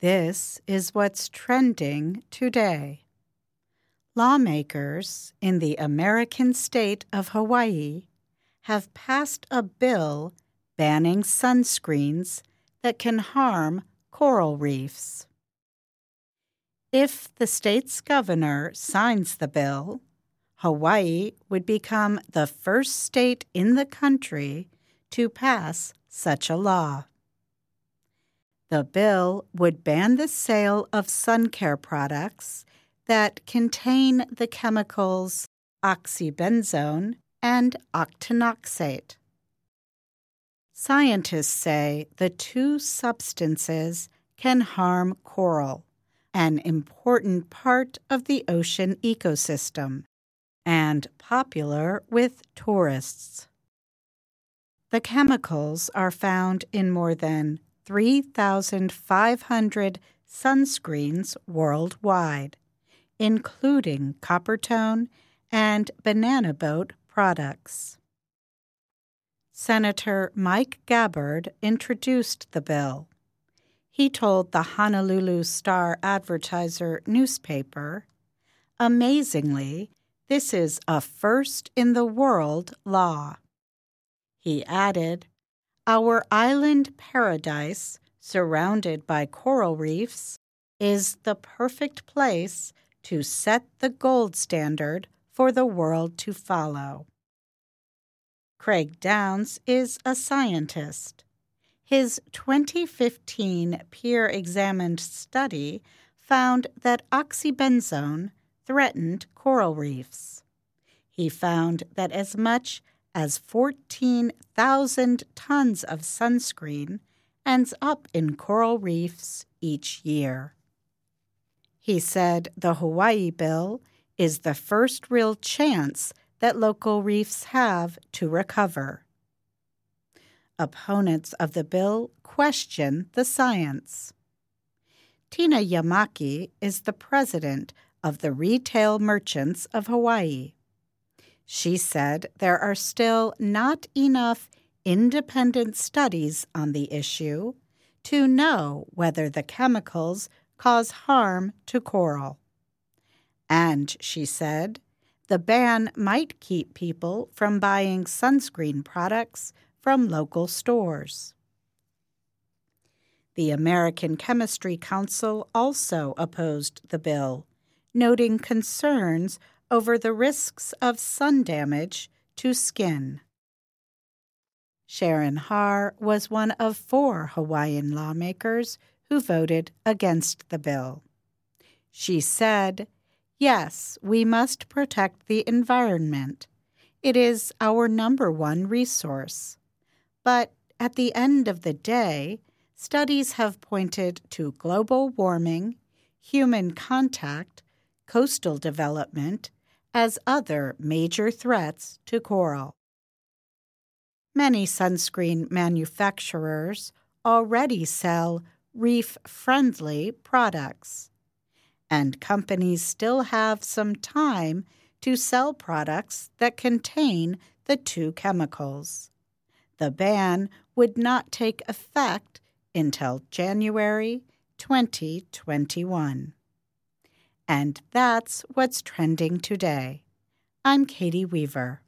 This is what's trending today. Lawmakers in the American state of Hawaii have passed a bill banning sunscreens that can harm coral reefs. If the state's governor signs the bill, Hawaii would become the first state in the country to pass such a law. The bill would ban the sale of sun care products that contain the chemicals oxybenzone and octinoxate. Scientists say the two substances can harm coral, an important part of the ocean ecosystem, and popular with tourists. The chemicals are found in more than 3,500 sunscreens worldwide, including Coppertone and Banana Boat products. Senator Mike Gabbard introduced the bill. He told the Honolulu Star Advertiser newspaper Amazingly, this is a first in the world law. He added, our island paradise, surrounded by coral reefs, is the perfect place to set the gold standard for the world to follow. Craig Downs is a scientist. His 2015 peer examined study found that oxybenzone threatened coral reefs. He found that as much as 14,000 tons of sunscreen ends up in coral reefs each year. He said the Hawaii bill is the first real chance that local reefs have to recover. Opponents of the bill question the science. Tina Yamaki is the president of the Retail Merchants of Hawaii. She said there are still not enough independent studies on the issue to know whether the chemicals cause harm to coral. And, she said, the ban might keep people from buying sunscreen products from local stores. The American Chemistry Council also opposed the bill, noting concerns over the risks of sun damage to skin. Sharon Har was one of four Hawaiian lawmakers who voted against the bill. She said, Yes, we must protect the environment. It is our number one resource. But at the end of the day, studies have pointed to global warming, human contact, coastal development, as other major threats to coral. Many sunscreen manufacturers already sell reef friendly products, and companies still have some time to sell products that contain the two chemicals. The ban would not take effect until January 2021. And that's what's trending today. I'm Katie Weaver.